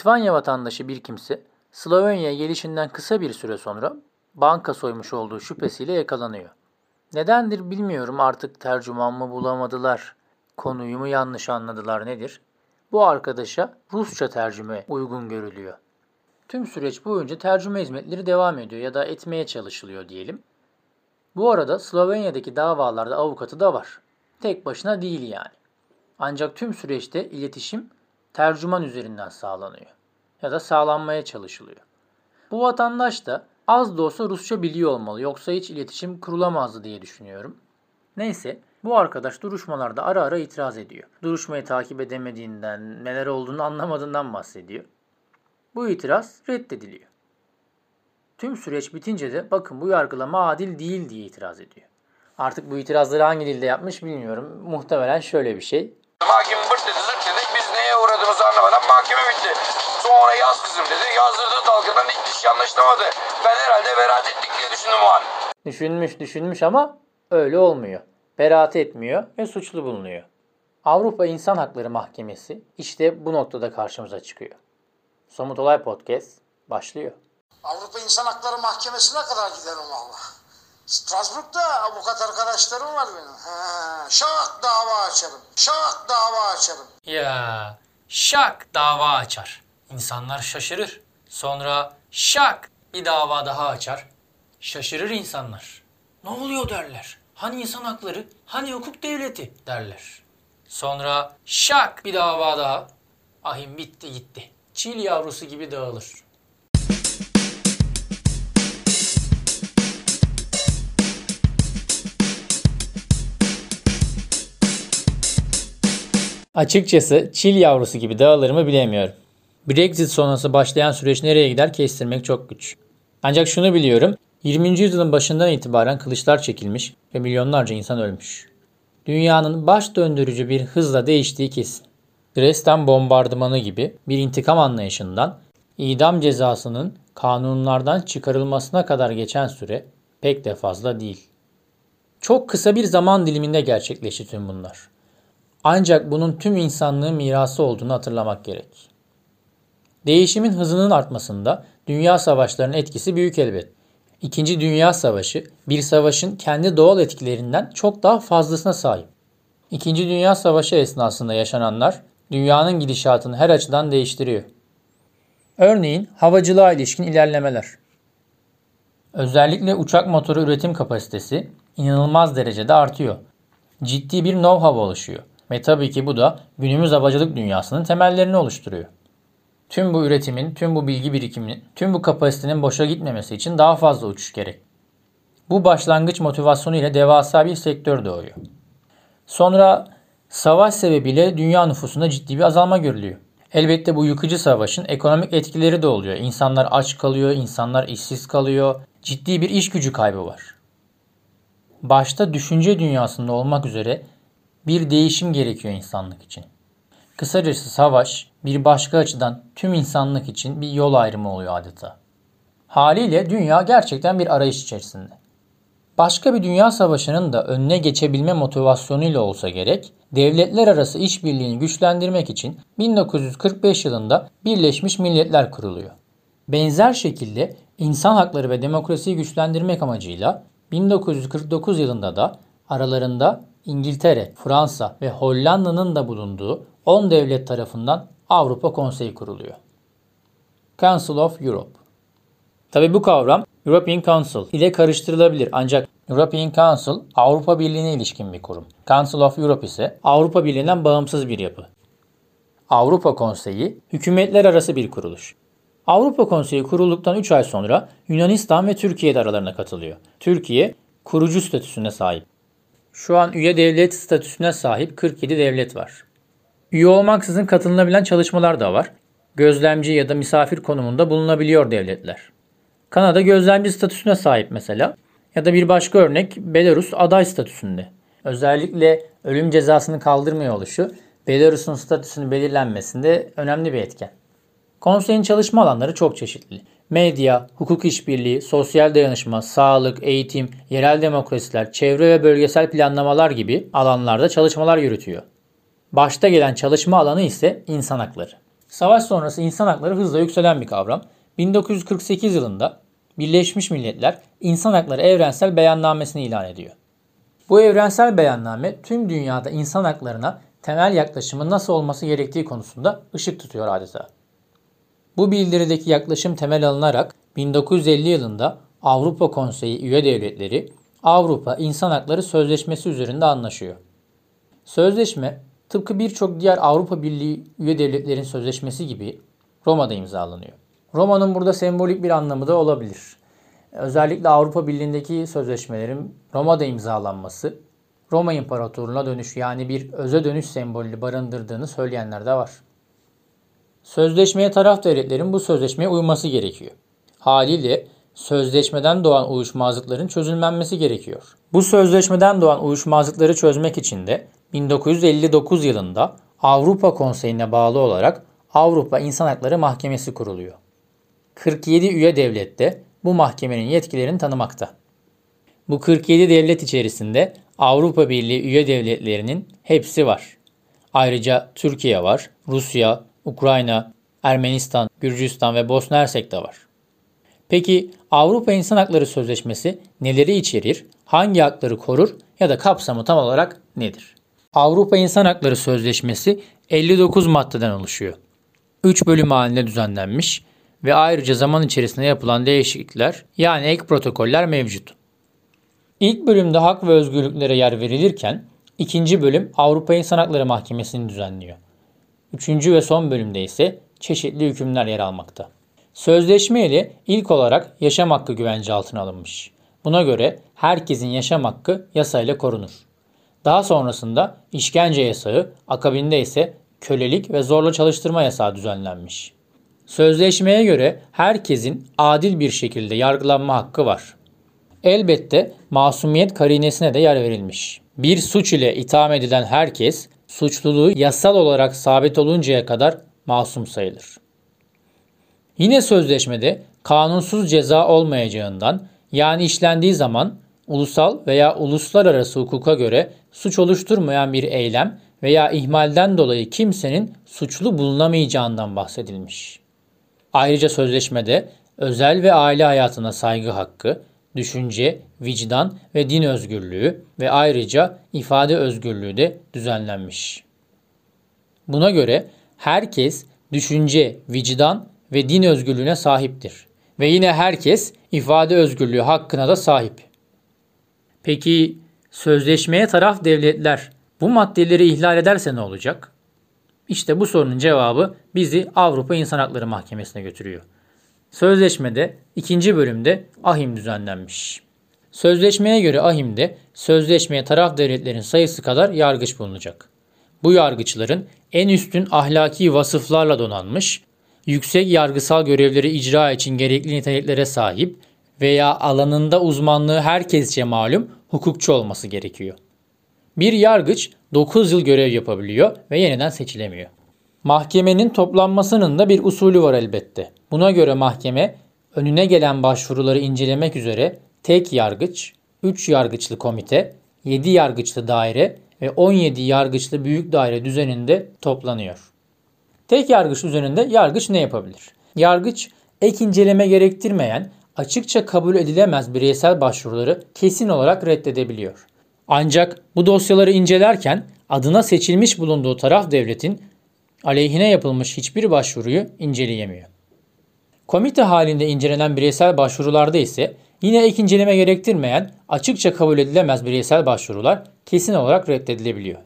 Litvanya vatandaşı bir kimse Slovenya'ya gelişinden kısa bir süre sonra banka soymuş olduğu şüphesiyle yakalanıyor. Nedendir bilmiyorum artık tercüman mı bulamadılar, konuyu mu yanlış anladılar nedir? Bu arkadaşa Rusça tercüme uygun görülüyor. Tüm süreç boyunca tercüme hizmetleri devam ediyor ya da etmeye çalışılıyor diyelim. Bu arada Slovenya'daki davalarda avukatı da var. Tek başına değil yani. Ancak tüm süreçte iletişim tercüman üzerinden sağlanıyor ya da sağlanmaya çalışılıyor. Bu vatandaş da az da olsa Rusça biliyor olmalı yoksa hiç iletişim kurulamazdı diye düşünüyorum. Neyse bu arkadaş duruşmalarda ara ara itiraz ediyor. Duruşmayı takip edemediğinden, neler olduğunu anlamadığından bahsediyor. Bu itiraz reddediliyor. Tüm süreç bitince de bakın bu yargılama adil değil diye itiraz ediyor. Artık bu itirazları hangi dilde yapmış bilmiyorum. Muhtemelen şöyle bir şey. Bırt dedi zırt dedi. Biz neye uğradığımızı anlamadan mahkeme bitti. Sonra yaz kızım dedi. Yazdırdığı dalgadan hiç anlaşılamadı. Ben herhalde beraat ettik diye düşündüm o an. Düşünmüş düşünmüş ama öyle olmuyor. Beraat etmiyor ve suçlu bulunuyor. Avrupa İnsan Hakları Mahkemesi işte bu noktada karşımıza çıkıyor. Somut Olay Podcast başlıyor. Avrupa İnsan Hakları Mahkemesi'ne kadar giderim valla. Strasbourg'da avukat arkadaşlarım var benim. Şak dava açarım. Şak dava açarım. Ya şak dava açar. İnsanlar şaşırır. Sonra şak bir dava daha açar. Şaşırır insanlar. Ne oluyor derler. Hani insan hakları, hani hukuk devleti derler. Sonra şak bir dava daha. Ahim bitti gitti. Çil yavrusu gibi dağılır. Açıkçası çil yavrusu gibi dağılır mı bilemiyorum. Brexit sonrası başlayan süreç nereye gider kestirmek çok güç. Ancak şunu biliyorum, 20. yüzyılın başından itibaren kılıçlar çekilmiş ve milyonlarca insan ölmüş. Dünyanın baş döndürücü bir hızla değiştiği kesin. Dresden bombardımanı gibi bir intikam anlayışından idam cezasının kanunlardan çıkarılmasına kadar geçen süre pek de fazla değil. Çok kısa bir zaman diliminde gerçekleşti tüm bunlar. Ancak bunun tüm insanlığın mirası olduğunu hatırlamak gerek. Değişimin hızının artmasında dünya savaşlarının etkisi büyük elbet. İkinci Dünya Savaşı bir savaşın kendi doğal etkilerinden çok daha fazlasına sahip. İkinci Dünya Savaşı esnasında yaşananlar dünyanın gidişatını her açıdan değiştiriyor. Örneğin havacılığa ilişkin ilerlemeler. Özellikle uçak motoru üretim kapasitesi inanılmaz derecede artıyor. Ciddi bir know-how oluşuyor. Ve tabii ki bu da günümüz havacılık dünyasının temellerini oluşturuyor. Tüm bu üretimin, tüm bu bilgi birikiminin, tüm bu kapasitenin boşa gitmemesi için daha fazla uçuş gerek. Bu başlangıç motivasyonu ile devasa bir sektör doğuyor. Sonra savaş sebebiyle dünya nüfusunda ciddi bir azalma görülüyor. Elbette bu yıkıcı savaşın ekonomik etkileri de oluyor. İnsanlar aç kalıyor, insanlar işsiz kalıyor. Ciddi bir iş gücü kaybı var. Başta düşünce dünyasında olmak üzere bir değişim gerekiyor insanlık için. Kısacası savaş bir başka açıdan tüm insanlık için bir yol ayrımı oluyor adeta. Haliyle dünya gerçekten bir arayış içerisinde. Başka bir dünya savaşının da önüne geçebilme motivasyonuyla olsa gerek, devletler arası işbirliğini güçlendirmek için 1945 yılında Birleşmiş Milletler kuruluyor. Benzer şekilde insan hakları ve demokrasiyi güçlendirmek amacıyla 1949 yılında da aralarında İngiltere, Fransa ve Hollanda'nın da bulunduğu 10 devlet tarafından Avrupa Konseyi kuruluyor. Council of Europe. Tabi bu kavram European Council ile karıştırılabilir ancak European Council Avrupa Birliği'ne ilişkin bir kurum. Council of Europe ise Avrupa Birliği'nden bağımsız bir yapı. Avrupa Konseyi hükümetler arası bir kuruluş. Avrupa Konseyi kurulduktan 3 ay sonra Yunanistan ve Türkiye de aralarına katılıyor. Türkiye kurucu statüsüne sahip. Şu an üye devlet statüsüne sahip 47 devlet var. Üye olmaksızın katılınabilen çalışmalar da var. Gözlemci ya da misafir konumunda bulunabiliyor devletler. Kanada gözlemci statüsüne sahip mesela. Ya da bir başka örnek Belarus aday statüsünde. Özellikle ölüm cezasını kaldırmıyor oluşu Belarus'un statüsünü belirlenmesinde önemli bir etken. Konseyin çalışma alanları çok çeşitli. Medya, hukuk işbirliği, sosyal dayanışma, sağlık, eğitim, yerel demokrasiler, çevre ve bölgesel planlamalar gibi alanlarda çalışmalar yürütüyor. Başta gelen çalışma alanı ise insan hakları. Savaş sonrası insan hakları hızla yükselen bir kavram. 1948 yılında Birleşmiş Milletler İnsan Hakları Evrensel Beyannamesini ilan ediyor. Bu evrensel beyanname tüm dünyada insan haklarına temel yaklaşımın nasıl olması gerektiği konusunda ışık tutuyor adeta. Bu bildirideki yaklaşım temel alınarak 1950 yılında Avrupa Konseyi üye devletleri Avrupa İnsan Hakları Sözleşmesi üzerinde anlaşıyor. Sözleşme tıpkı birçok diğer Avrupa Birliği üye devletlerin sözleşmesi gibi Roma'da imzalanıyor. Roma'nın burada sembolik bir anlamı da olabilir. Özellikle Avrupa Birliği'ndeki sözleşmelerin Roma'da imzalanması Roma İmparatorluğu'na dönüş yani bir öze dönüş sembolü barındırdığını söyleyenler de var. Sözleşmeye taraf devletlerin bu sözleşmeye uyması gerekiyor. Haliyle sözleşmeden doğan uyuşmazlıkların çözülmenmesi gerekiyor. Bu sözleşmeden doğan uyuşmazlıkları çözmek için de 1959 yılında Avrupa Konseyi'ne bağlı olarak Avrupa İnsan Hakları Mahkemesi kuruluyor. 47 üye devlette bu mahkemenin yetkilerini tanımakta. Bu 47 devlet içerisinde Avrupa Birliği üye devletlerinin hepsi var. Ayrıca Türkiye var, Rusya, Ukrayna, Ermenistan, Gürcistan ve Bosna Hersek de var. Peki Avrupa İnsan Hakları Sözleşmesi neleri içerir, hangi hakları korur ya da kapsamı tam olarak nedir? Avrupa İnsan Hakları Sözleşmesi 59 maddeden oluşuyor. 3 bölüm halinde düzenlenmiş ve ayrıca zaman içerisinde yapılan değişiklikler yani ek protokoller mevcut. İlk bölümde hak ve özgürlüklere yer verilirken ikinci bölüm Avrupa İnsan Hakları Mahkemesi'ni düzenliyor. Üçüncü ve son bölümde ise çeşitli hükümler yer almakta. Sözleşme ile ilk olarak yaşam hakkı güvence altına alınmış. Buna göre herkesin yaşam hakkı yasayla korunur. Daha sonrasında işkence yasağı, akabinde ise kölelik ve zorla çalıştırma yasağı düzenlenmiş. Sözleşmeye göre herkesin adil bir şekilde yargılanma hakkı var. Elbette masumiyet karinesine de yer verilmiş. Bir suç ile itham edilen herkes suçluluğu yasal olarak sabit oluncaya kadar masum sayılır. Yine sözleşmede kanunsuz ceza olmayacağından yani işlendiği zaman ulusal veya uluslararası hukuka göre suç oluşturmayan bir eylem veya ihmalden dolayı kimsenin suçlu bulunamayacağından bahsedilmiş. Ayrıca sözleşmede özel ve aile hayatına saygı hakkı, düşünce, vicdan ve din özgürlüğü ve ayrıca ifade özgürlüğü de düzenlenmiş. Buna göre herkes düşünce, vicdan ve din özgürlüğüne sahiptir. Ve yine herkes ifade özgürlüğü hakkına da sahip. Peki sözleşmeye taraf devletler bu maddeleri ihlal ederse ne olacak? İşte bu sorunun cevabı bizi Avrupa İnsan Hakları Mahkemesi'ne götürüyor. Sözleşmede ikinci bölümde ahim düzenlenmiş. Sözleşmeye göre ahimde sözleşmeye taraf devletlerin sayısı kadar yargıç bulunacak. Bu yargıçların en üstün ahlaki vasıflarla donanmış, yüksek yargısal görevleri icra için gerekli niteliklere sahip veya alanında uzmanlığı herkesçe malum hukukçu olması gerekiyor. Bir yargıç 9 yıl görev yapabiliyor ve yeniden seçilemiyor. Mahkemenin toplanmasının da bir usulü var elbette. Buna göre mahkeme önüne gelen başvuruları incelemek üzere tek yargıç, 3 yargıçlı komite, 7 yargıçlı daire ve 17 yargıçlı büyük daire düzeninde toplanıyor. Tek yargıç üzerinde yargıç ne yapabilir? Yargıç ek inceleme gerektirmeyen, açıkça kabul edilemez bireysel başvuruları kesin olarak reddedebiliyor. Ancak bu dosyaları incelerken adına seçilmiş bulunduğu taraf devletin aleyhine yapılmış hiçbir başvuruyu inceleyemiyor. Komite halinde incelenen bireysel başvurularda ise yine ek inceleme gerektirmeyen açıkça kabul edilemez bireysel başvurular kesin olarak reddedilebiliyor.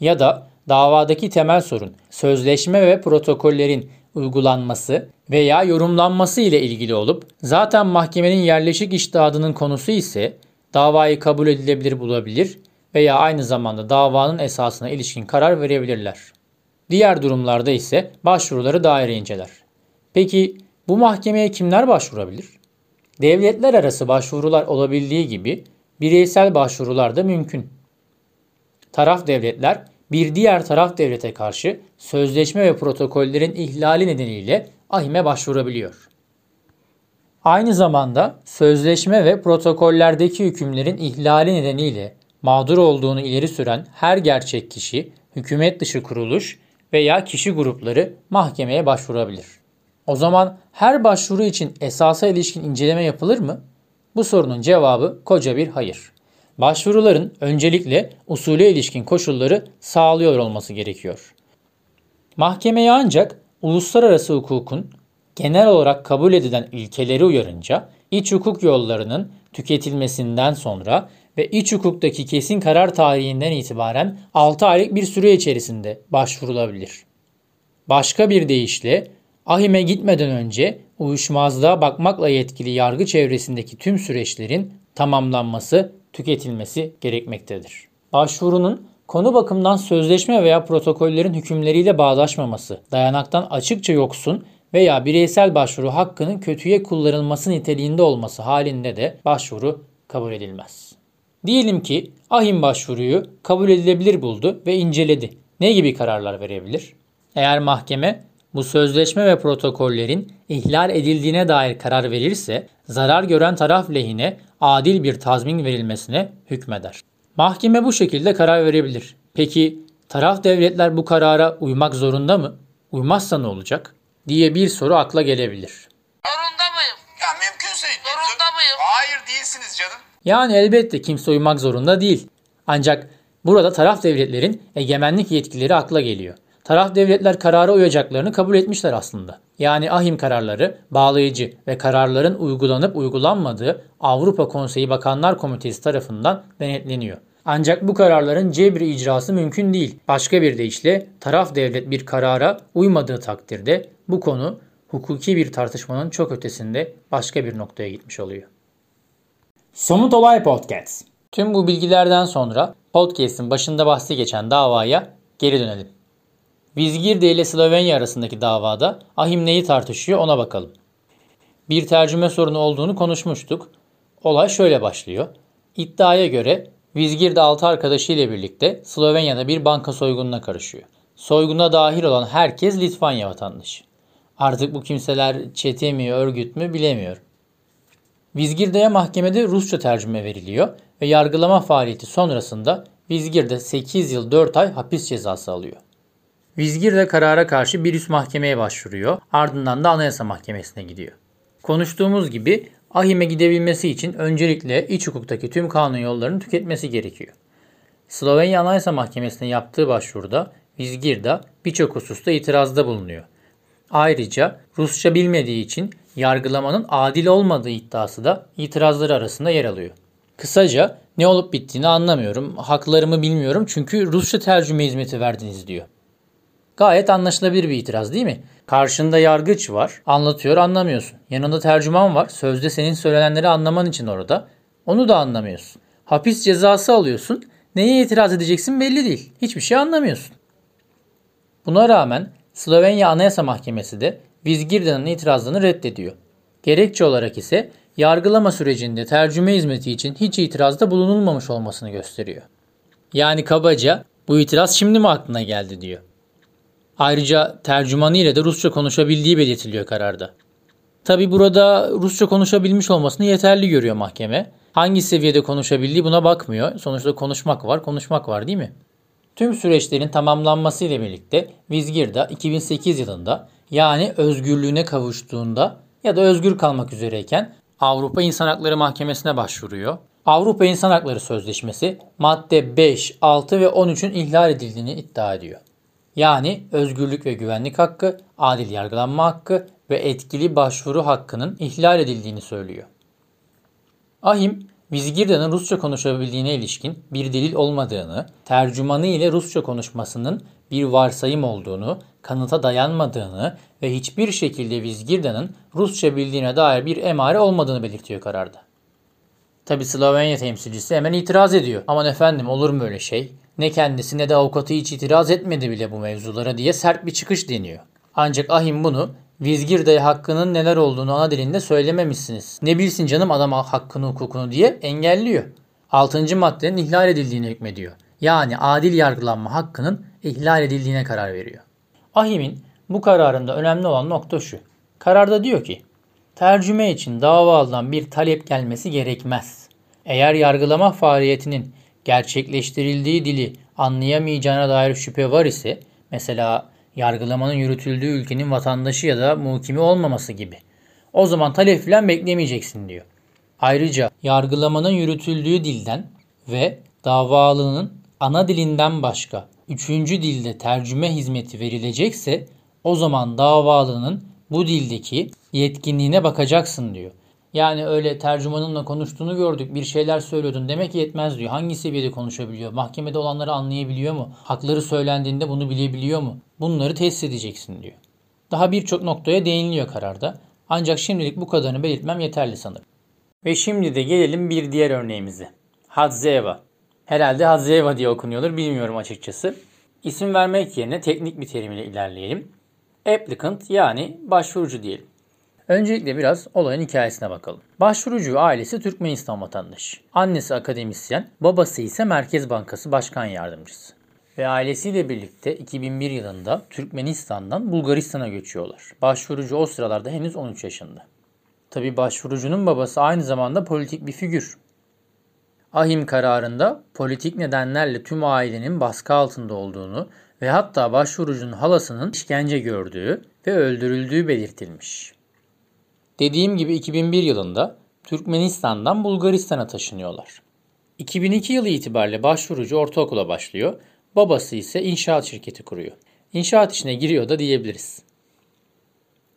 Ya da davadaki temel sorun sözleşme ve protokollerin uygulanması veya yorumlanması ile ilgili olup zaten mahkemenin yerleşik iştihadının konusu ise davayı kabul edilebilir bulabilir veya aynı zamanda davanın esasına ilişkin karar verebilirler. Diğer durumlarda ise başvuruları daire inceler. Peki bu mahkemeye kimler başvurabilir? Devletler arası başvurular olabildiği gibi bireysel başvurular da mümkün. Taraf devletler bir diğer taraf devlete karşı sözleşme ve protokollerin ihlali nedeniyle ahime başvurabiliyor. Aynı zamanda sözleşme ve protokollerdeki hükümlerin ihlali nedeniyle mağdur olduğunu ileri süren her gerçek kişi, hükümet dışı kuruluş veya kişi grupları mahkemeye başvurabilir. O zaman her başvuru için esasa ilişkin inceleme yapılır mı? Bu sorunun cevabı koca bir hayır. Başvuruların öncelikle usule ilişkin koşulları sağlıyor olması gerekiyor. Mahkemeye ancak uluslararası hukukun genel olarak kabul edilen ilkeleri uyarınca iç hukuk yollarının tüketilmesinden sonra ve iç hukuktaki kesin karar tarihinden itibaren 6 aylık bir süre içerisinde başvurulabilir. Başka bir deyişle ahime gitmeden önce uyuşmazlığa bakmakla yetkili yargı çevresindeki tüm süreçlerin tamamlanması, tüketilmesi gerekmektedir. Başvurunun konu bakımından sözleşme veya protokollerin hükümleriyle bağdaşmaması, dayanaktan açıkça yoksun veya bireysel başvuru hakkının kötüye kullanılması niteliğinde olması halinde de başvuru kabul edilmez. Diyelim ki ahim başvuruyu kabul edilebilir buldu ve inceledi. Ne gibi kararlar verebilir? Eğer mahkeme bu sözleşme ve protokollerin ihlal edildiğine dair karar verirse zarar gören taraf lehine adil bir tazmin verilmesine hükmeder. Mahkeme bu şekilde karar verebilir. Peki taraf devletler bu karara uymak zorunda mı? Uymazsa ne olacak? diye bir soru akla gelebilir. Değilsiniz canım. Yani elbette kimse uymak zorunda değil. Ancak burada taraf devletlerin egemenlik yetkileri akla geliyor. Taraf devletler karara uyacaklarını kabul etmişler aslında. Yani ahim kararları bağlayıcı ve kararların uygulanıp uygulanmadığı Avrupa Konseyi Bakanlar Komitesi tarafından denetleniyor. Ancak bu kararların cebri icrası mümkün değil. Başka bir deyişle taraf devlet bir karara uymadığı takdirde bu konu hukuki bir tartışmanın çok ötesinde başka bir noktaya gitmiş oluyor. Somut Olay Podcast. Tüm bu bilgilerden sonra podcast'in başında bahsi geçen davaya geri dönelim. Vizgirde ile Slovenya arasındaki davada ahim neyi tartışıyor ona bakalım. Bir tercüme sorunu olduğunu konuşmuştuk. Olay şöyle başlıyor. İddiaya göre Vizgirde 6 arkadaşıyla birlikte Slovenya'da bir banka soygununa karışıyor. Soyguna dahil olan herkes Litvanya vatandaşı. Artık bu kimseler çete mi örgüt mü bilemiyorum. Vizgirde'ye mahkemede Rusça tercüme veriliyor ve yargılama faaliyeti sonrasında Vizgirde 8 yıl 4 ay hapis cezası alıyor. Vizgirde karara karşı bir üst mahkemeye başvuruyor. Ardından da Anayasa Mahkemesi'ne gidiyor. Konuştuğumuz gibi ahime gidebilmesi için öncelikle iç hukuktaki tüm kanun yollarını tüketmesi gerekiyor. Slovenya Anayasa Mahkemesi'ne yaptığı başvuruda Vizgirda birçok hususta itirazda bulunuyor. Ayrıca Rusça bilmediği için yargılamanın adil olmadığı iddiası da itirazları arasında yer alıyor. Kısaca ne olup bittiğini anlamıyorum, haklarımı bilmiyorum çünkü Rusça tercüme hizmeti verdiniz diyor. Gayet anlaşılabilir bir itiraz değil mi? Karşında yargıç var, anlatıyor anlamıyorsun. Yanında tercüman var, sözde senin söylenenleri anlaman için orada. Onu da anlamıyorsun. Hapis cezası alıyorsun, neye itiraz edeceksin belli değil. Hiçbir şey anlamıyorsun. Buna rağmen Slovenya Anayasa Mahkemesi de Vizgirda'nın itirazlarını reddediyor. Gerekçe olarak ise yargılama sürecinde tercüme hizmeti için hiç itirazda bulunulmamış olmasını gösteriyor. Yani kabaca bu itiraz şimdi mi aklına geldi diyor. Ayrıca tercümanı ile de Rusça konuşabildiği belirtiliyor kararda. Tabi burada Rusça konuşabilmiş olmasını yeterli görüyor mahkeme. Hangi seviyede konuşabildiği buna bakmıyor. Sonuçta konuşmak var, konuşmak var değil mi? Tüm süreçlerin tamamlanması ile birlikte Vizgirda 2008 yılında yani özgürlüğüne kavuştuğunda ya da özgür kalmak üzereyken Avrupa İnsan Hakları Mahkemesi'ne başvuruyor. Avrupa İnsan Hakları Sözleşmesi madde 5, 6 ve 13'ün ihlal edildiğini iddia ediyor. Yani özgürlük ve güvenlik hakkı, adil yargılanma hakkı ve etkili başvuru hakkının ihlal edildiğini söylüyor. Ahim, Vizgirda'nın Rusça konuşabildiğine ilişkin bir delil olmadığını, tercümanı ile Rusça konuşmasının bir varsayım olduğunu, kanıta dayanmadığını ve hiçbir şekilde Vizgirda'nın Rusça bildiğine dair bir emare olmadığını belirtiyor kararda. Tabi Slovenya temsilcisi hemen itiraz ediyor. Aman efendim olur mu öyle şey? Ne kendisi ne de avukatı hiç itiraz etmedi bile bu mevzulara diye sert bir çıkış deniyor. Ancak Ahim bunu Vizgirda'ya hakkının neler olduğunu ana dilinde söylememişsiniz. Ne bilsin canım adam hakkını hukukunu diye engelliyor. 6. maddenin ihlal edildiğine hükmediyor. Yani adil yargılanma hakkının ihlal edildiğine karar veriyor. Ahim'in bu kararında önemli olan nokta şu. Kararda diyor ki, tercüme için davalıdan bir talep gelmesi gerekmez. Eğer yargılama faaliyetinin gerçekleştirildiği dili anlayamayacağına dair şüphe var ise, mesela Yargılamanın yürütüldüğü ülkenin vatandaşı ya da muhkimi olmaması gibi. O zaman talep filan beklemeyeceksin diyor. Ayrıca yargılamanın yürütüldüğü dilden ve davalının ana dilinden başka üçüncü dilde tercüme hizmeti verilecekse o zaman davalının bu dildeki yetkinliğine bakacaksın diyor. Yani öyle tercümanınla konuştuğunu gördük, bir şeyler söylüyordun demek yetmez diyor. Hangi seviyede konuşabiliyor? Mahkemede olanları anlayabiliyor mu? Hakları söylendiğinde bunu bilebiliyor mu? Bunları test edeceksin diyor. Daha birçok noktaya değiniliyor kararda. Ancak şimdilik bu kadarını belirtmem yeterli sanırım. Ve şimdi de gelelim bir diğer örneğimize. Hadzeva. Herhalde Hadzeva diye okunuyordur bilmiyorum açıkçası. İsim vermek yerine teknik bir terimle ilerleyelim. Applicant yani başvurucu diyelim. Öncelikle biraz olayın hikayesine bakalım. Başvurucu ailesi Türkmenistan vatandaşı. Annesi akademisyen, babası ise Merkez Bankası Başkan Yardımcısı. Ve ailesiyle birlikte 2001 yılında Türkmenistan'dan Bulgaristan'a göçüyorlar. Başvurucu o sıralarda henüz 13 yaşında. Tabi başvurucunun babası aynı zamanda politik bir figür. Ahim kararında politik nedenlerle tüm ailenin baskı altında olduğunu ve hatta başvurucunun halasının işkence gördüğü ve öldürüldüğü belirtilmiş. Dediğim gibi 2001 yılında Türkmenistan'dan Bulgaristan'a taşınıyorlar. 2002 yılı itibariyle başvurucu ortaokula başlıyor, babası ise inşaat şirketi kuruyor. İnşaat işine giriyor da diyebiliriz.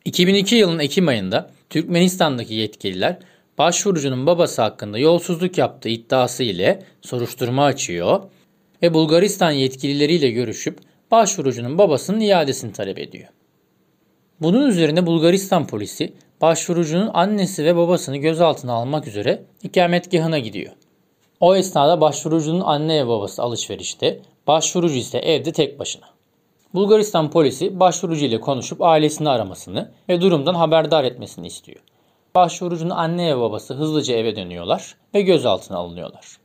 2002 yılının Ekim ayında Türkmenistan'daki yetkililer başvurucunun babası hakkında yolsuzluk yaptığı iddiası ile soruşturma açıyor ve Bulgaristan yetkilileriyle görüşüp başvurucunun babasının iadesini talep ediyor. Bunun üzerine Bulgaristan polisi başvurucunun annesi ve babasını gözaltına almak üzere ikametgahına gidiyor. O esnada başvurucunun anne ve babası alışverişte, başvurucu ise evde tek başına. Bulgaristan polisi başvurucu ile konuşup ailesini aramasını ve durumdan haberdar etmesini istiyor. Başvurucunun anne ve babası hızlıca eve dönüyorlar ve gözaltına alınıyorlar.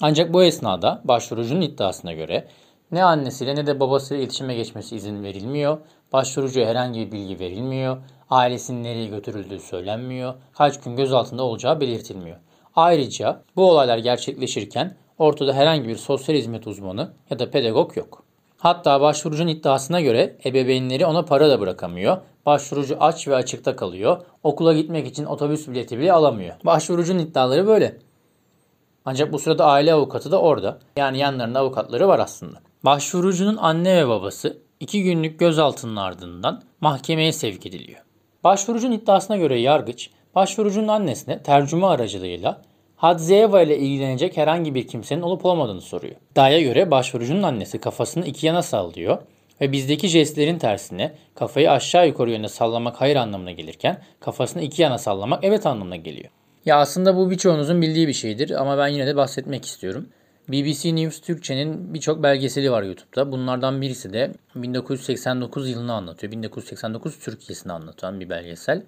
Ancak bu esnada başvurucunun iddiasına göre ne annesiyle ne de babasıyla iletişime geçmesi izin verilmiyor, başvurucuya herhangi bir bilgi verilmiyor, ailesinin nereye götürüldüğü söylenmiyor, kaç gün gözaltında olacağı belirtilmiyor. Ayrıca bu olaylar gerçekleşirken ortada herhangi bir sosyal hizmet uzmanı ya da pedagog yok. Hatta başvurucunun iddiasına göre ebeveynleri ona para da bırakamıyor. Başvurucu aç ve açıkta kalıyor. Okula gitmek için otobüs bileti bile alamıyor. Başvurucunun iddiaları böyle. Ancak bu sırada aile avukatı da orada. Yani yanlarında avukatları var aslında. Başvurucunun anne ve babası iki günlük gözaltının ardından mahkemeye sevk ediliyor. Başvurucunun iddiasına göre yargıç, başvurucunun annesine tercüme aracılığıyla Hadzeyeva ile ilgilenecek herhangi bir kimsenin olup olmadığını soruyor. İddiaya göre başvurucunun annesi kafasını iki yana sallıyor ve bizdeki jestlerin tersine kafayı aşağı yukarı yönde sallamak hayır anlamına gelirken kafasını iki yana sallamak evet anlamına geliyor. Ya aslında bu birçoğunuzun bildiği bir şeydir ama ben yine de bahsetmek istiyorum. BBC News Türkçe'nin birçok belgeseli var YouTube'da. Bunlardan birisi de 1989 yılını anlatıyor. 1989 Türkiye'sini anlatan bir belgesel.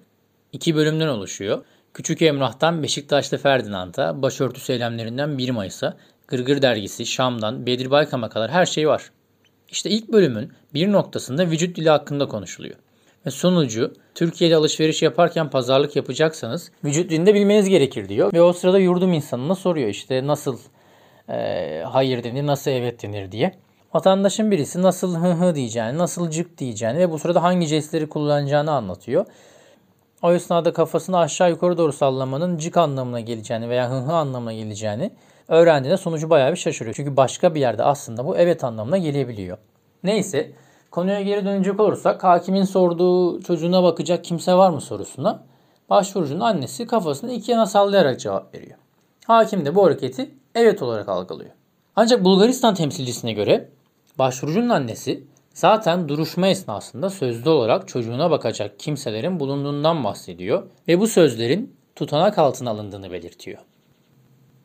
İki bölümden oluşuyor. Küçük Emrah'tan Beşiktaşlı Ferdinand'a, başörtüsü eylemlerinden 1 Mayıs'a, Gırgır dergisi, Şam'dan, Bedir Baykam'a kadar her şey var. İşte ilk bölümün bir noktasında vücut dili hakkında konuşuluyor. Ve sonucu Türkiye'de alışveriş yaparken pazarlık yapacaksanız vücut dilini de bilmeniz gerekir diyor. Ve o sırada yurdum insanına soruyor işte nasıl e, hayır denir, nasıl evet denir diye. Vatandaşın birisi nasıl hı hı diyeceğini, nasıl cık diyeceğini ve bu sırada hangi jestleri kullanacağını anlatıyor. O esnada kafasını aşağı yukarı doğru sallamanın cık anlamına geleceğini veya hı hı anlamına geleceğini öğrendiğinde sonucu bayağı bir şaşırıyor. Çünkü başka bir yerde aslında bu evet anlamına gelebiliyor. Neyse konuya geri dönecek olursak hakimin sorduğu çocuğuna bakacak kimse var mı sorusuna başvurucunun annesi kafasını iki yana sallayarak cevap veriyor. Hakim de bu hareketi evet olarak algılıyor. Ancak Bulgaristan temsilcisine göre başvurucunun annesi zaten duruşma esnasında sözlü olarak çocuğuna bakacak kimselerin bulunduğundan bahsediyor ve bu sözlerin tutanak altına alındığını belirtiyor.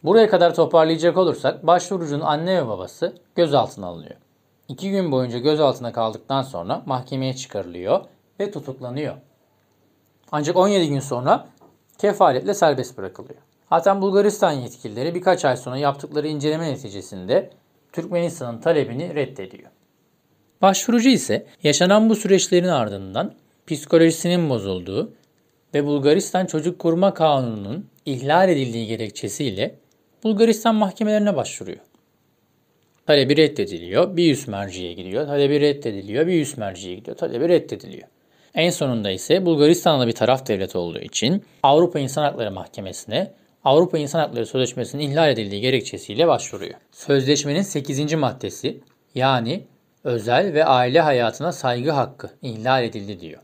Buraya kadar toparlayacak olursak başvurucunun anne ve babası gözaltına alınıyor. İki gün boyunca gözaltına kaldıktan sonra mahkemeye çıkarılıyor ve tutuklanıyor. Ancak 17 gün sonra kefaletle serbest bırakılıyor. Hatta Bulgaristan yetkilileri birkaç ay sonra yaptıkları inceleme neticesinde Türkmenistan'ın talebini reddediyor. Başvurucu ise yaşanan bu süreçlerin ardından psikolojisinin bozulduğu ve Bulgaristan Çocuk Koruma Kanunu'nun ihlal edildiği gerekçesiyle Bulgaristan mahkemelerine başvuruyor. Talebi reddediliyor. Bir üst merciye gidiyor. Talebi reddediliyor. Bir üst merciye gidiyor. Talebi reddediliyor. En sonunda ise Bulgaristan'da bir taraf devlet olduğu için Avrupa İnsan Hakları Mahkemesi'ne Avrupa İnsan Hakları Sözleşmesi'nin ihlal edildiği gerekçesiyle başvuruyor. Sözleşmenin 8. maddesi yani özel ve aile hayatına saygı hakkı ihlal edildi diyor.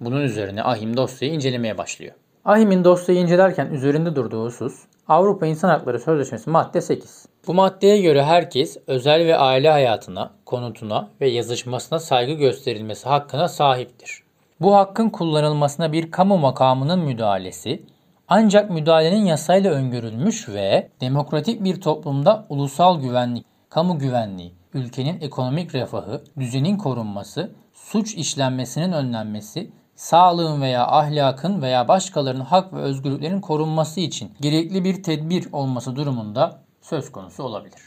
Bunun üzerine Ahim dosyayı incelemeye başlıyor. Ahim'in dosyayı incelerken üzerinde durduğu husus Avrupa İnsan Hakları Sözleşmesi madde 8. Bu maddeye göre herkes özel ve aile hayatına, konutuna ve yazışmasına saygı gösterilmesi hakkına sahiptir. Bu hakkın kullanılmasına bir kamu makamının müdahalesi ancak müdahalenin yasayla öngörülmüş ve demokratik bir toplumda ulusal güvenlik, kamu güvenliği, ülkenin ekonomik refahı, düzenin korunması, suç işlenmesinin önlenmesi, sağlığın veya ahlakın veya başkalarının hak ve özgürlüklerin korunması için gerekli bir tedbir olması durumunda söz konusu olabilir.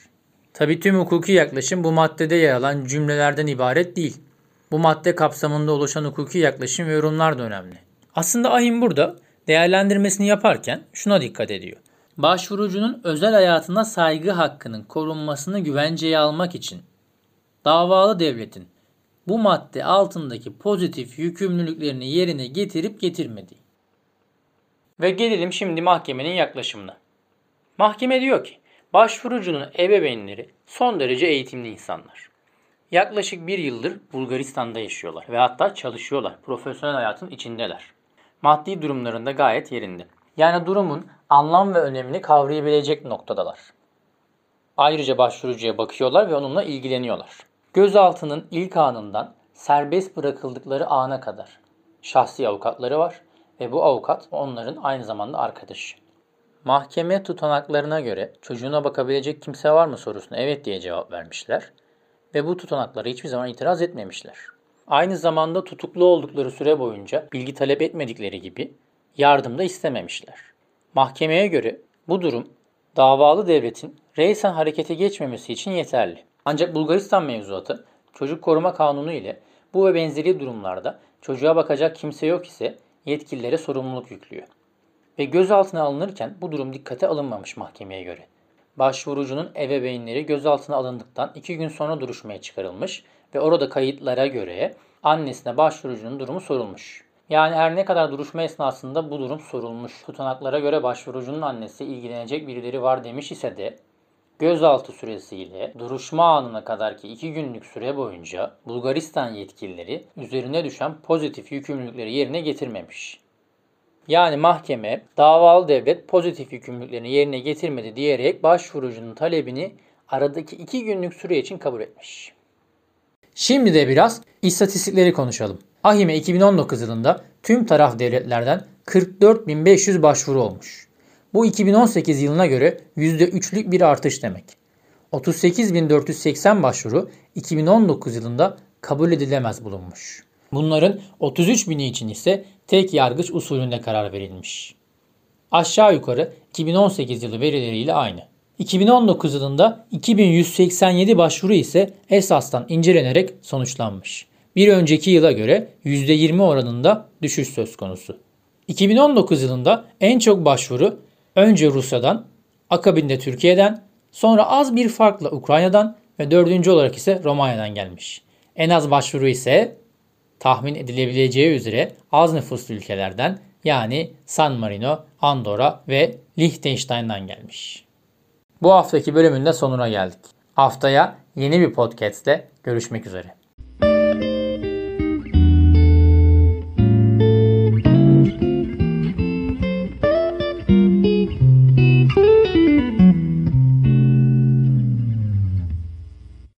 Tabi tüm hukuki yaklaşım bu maddede yer alan cümlelerden ibaret değil. Bu madde kapsamında oluşan hukuki yaklaşım ve yorumlar da önemli. Aslında ahim burada değerlendirmesini yaparken şuna dikkat ediyor. Başvurucunun özel hayatına saygı hakkının korunmasını güvenceye almak için davalı devletin bu madde altındaki pozitif yükümlülüklerini yerine getirip getirmediği. Ve gelelim şimdi mahkemenin yaklaşımına. Mahkeme diyor ki, başvurucunun ebeveynleri son derece eğitimli insanlar. Yaklaşık bir yıldır Bulgaristan'da yaşıyorlar ve hatta çalışıyorlar. Profesyonel hayatın içindeler. Maddi durumlarında gayet yerinde. Yani durumun anlam ve önemini kavrayabilecek noktadalar. Ayrıca başvurucuya bakıyorlar ve onunla ilgileniyorlar. Gözaltının ilk anından serbest bırakıldıkları ana kadar şahsi avukatları var ve bu avukat onların aynı zamanda arkadaşı. Mahkeme tutanaklarına göre çocuğuna bakabilecek kimse var mı sorusuna evet diye cevap vermişler ve bu tutanaklara hiçbir zaman itiraz etmemişler. Aynı zamanda tutuklu oldukları süre boyunca bilgi talep etmedikleri gibi yardım da istememişler. Mahkemeye göre bu durum davalı devletin reysen harekete geçmemesi için yeterli. Ancak Bulgaristan mevzuatı çocuk koruma kanunu ile bu ve benzeri durumlarda çocuğa bakacak kimse yok ise yetkililere sorumluluk yüklüyor. Ve gözaltına alınırken bu durum dikkate alınmamış mahkemeye göre. Başvurucunun ebeveynleri gözaltına alındıktan 2 gün sonra duruşmaya çıkarılmış ve orada kayıtlara göre annesine başvurucunun durumu sorulmuş. Yani her ne kadar duruşma esnasında bu durum sorulmuş, tutanaklara göre başvurucunun annesi ilgilenecek birileri var demiş ise de gözaltı süresiyle duruşma anına kadarki 2 günlük süre boyunca Bulgaristan yetkilileri üzerine düşen pozitif yükümlülükleri yerine getirmemiş. Yani mahkeme davalı devlet pozitif yükümlülüklerini yerine getirmedi diyerek başvurucunun talebini aradaki 2 günlük süre için kabul etmiş. Şimdi de biraz istatistikleri konuşalım. Ahime 2019 yılında tüm taraf devletlerden 44.500 başvuru olmuş. Bu 2018 yılına göre %3'lük bir artış demek. 38.480 başvuru 2019 yılında kabul edilemez bulunmuş. Bunların 33 bini için ise tek yargıç usulünde karar verilmiş. Aşağı yukarı 2018 yılı verileriyle aynı. 2019 yılında 2187 başvuru ise esastan incelenerek sonuçlanmış. Bir önceki yıla göre %20 oranında düşüş söz konusu. 2019 yılında en çok başvuru önce Rusya'dan, akabinde Türkiye'den, sonra az bir farkla Ukrayna'dan ve dördüncü olarak ise Romanya'dan gelmiş. En az başvuru ise tahmin edilebileceği üzere az nüfuslu ülkelerden yani San Marino, Andorra ve Liechtenstein'dan gelmiş. Bu haftaki bölümün de sonuna geldik. Haftaya yeni bir podcastle görüşmek üzere.